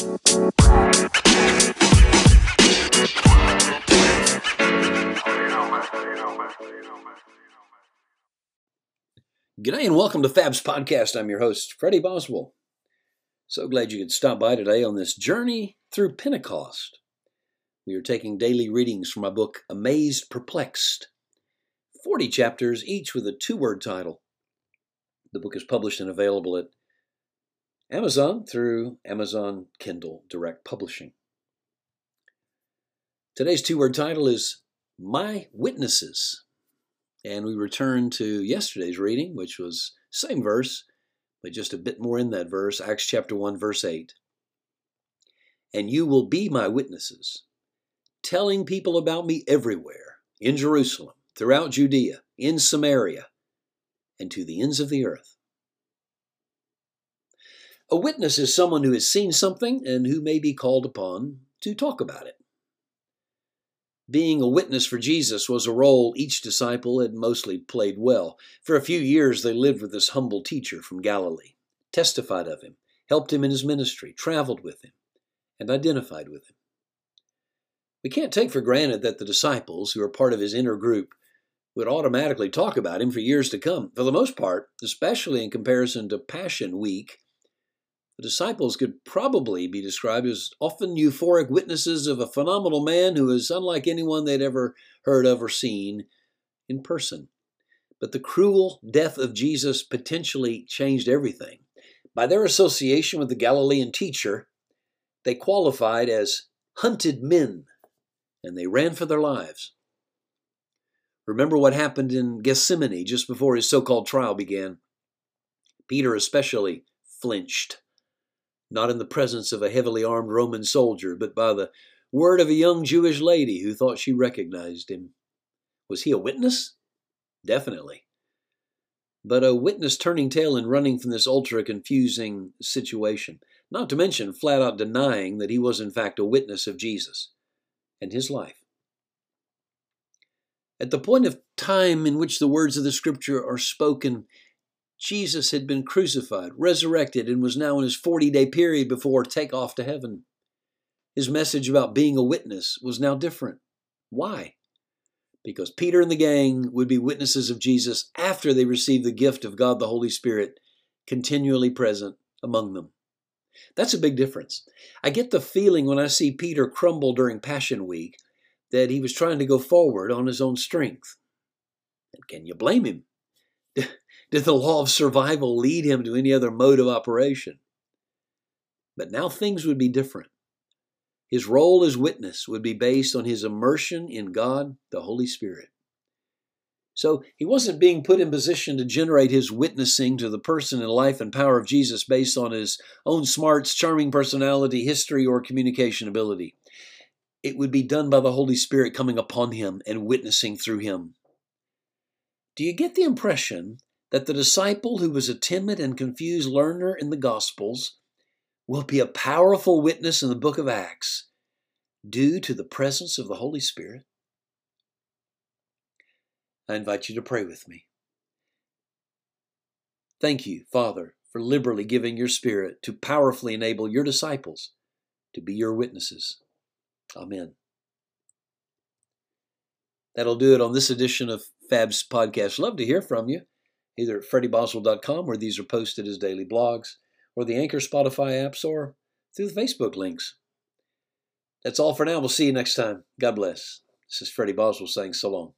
G'day and welcome to Fab's Podcast. I'm your host, Freddie Boswell. So glad you could stop by today on this journey through Pentecost. We are taking daily readings from my book, Amazed Perplexed. 40 chapters, each with a two word title. The book is published and available at Amazon through Amazon Kindle Direct Publishing. Today's two word title is My Witnesses. And we return to yesterday's reading, which was same verse, but just a bit more in that verse, Acts chapter 1, verse 8. And you will be my witnesses, telling people about me everywhere, in Jerusalem, throughout Judea, in Samaria, and to the ends of the earth. A witness is someone who has seen something and who may be called upon to talk about it. Being a witness for Jesus was a role each disciple had mostly played well. For a few years, they lived with this humble teacher from Galilee, testified of him, helped him in his ministry, traveled with him, and identified with him. We can't take for granted that the disciples, who are part of his inner group, would automatically talk about him for years to come. For the most part, especially in comparison to Passion Week, the disciples could probably be described as often euphoric witnesses of a phenomenal man who is unlike anyone they'd ever heard of or seen in person. But the cruel death of Jesus potentially changed everything. By their association with the Galilean teacher, they qualified as hunted men, and they ran for their lives. Remember what happened in Gethsemane just before his so called trial began? Peter especially flinched not in the presence of a heavily armed Roman soldier, but by the word of a young Jewish lady who thought she recognized him. Was he a witness? Definitely. But a witness turning tail and running from this ultra confusing situation, not to mention flat out denying that he was in fact a witness of Jesus and his life. At the point of time in which the words of the scripture are spoken, Jesus had been crucified, resurrected, and was now in his 40 day period before takeoff to heaven. His message about being a witness was now different. Why? Because Peter and the gang would be witnesses of Jesus after they received the gift of God the Holy Spirit continually present among them. That's a big difference. I get the feeling when I see Peter crumble during Passion Week that he was trying to go forward on his own strength. And can you blame him? Did the law of survival lead him to any other mode of operation? But now things would be different. His role as witness would be based on his immersion in God, the Holy Spirit. So he wasn't being put in position to generate his witnessing to the person and life and power of Jesus based on his own smarts, charming personality, history, or communication ability. It would be done by the Holy Spirit coming upon him and witnessing through him. Do you get the impression that the disciple who was a timid and confused learner in the Gospels will be a powerful witness in the book of Acts due to the presence of the Holy Spirit? I invite you to pray with me. Thank you, Father, for liberally giving your Spirit to powerfully enable your disciples to be your witnesses. Amen. That'll do it on this edition of Fab's podcast. Love to hear from you either at freddieboswell.com, where these are posted as daily blogs, or the Anchor Spotify apps, or through the Facebook links. That's all for now. We'll see you next time. God bless. This is Freddie Boswell saying so long.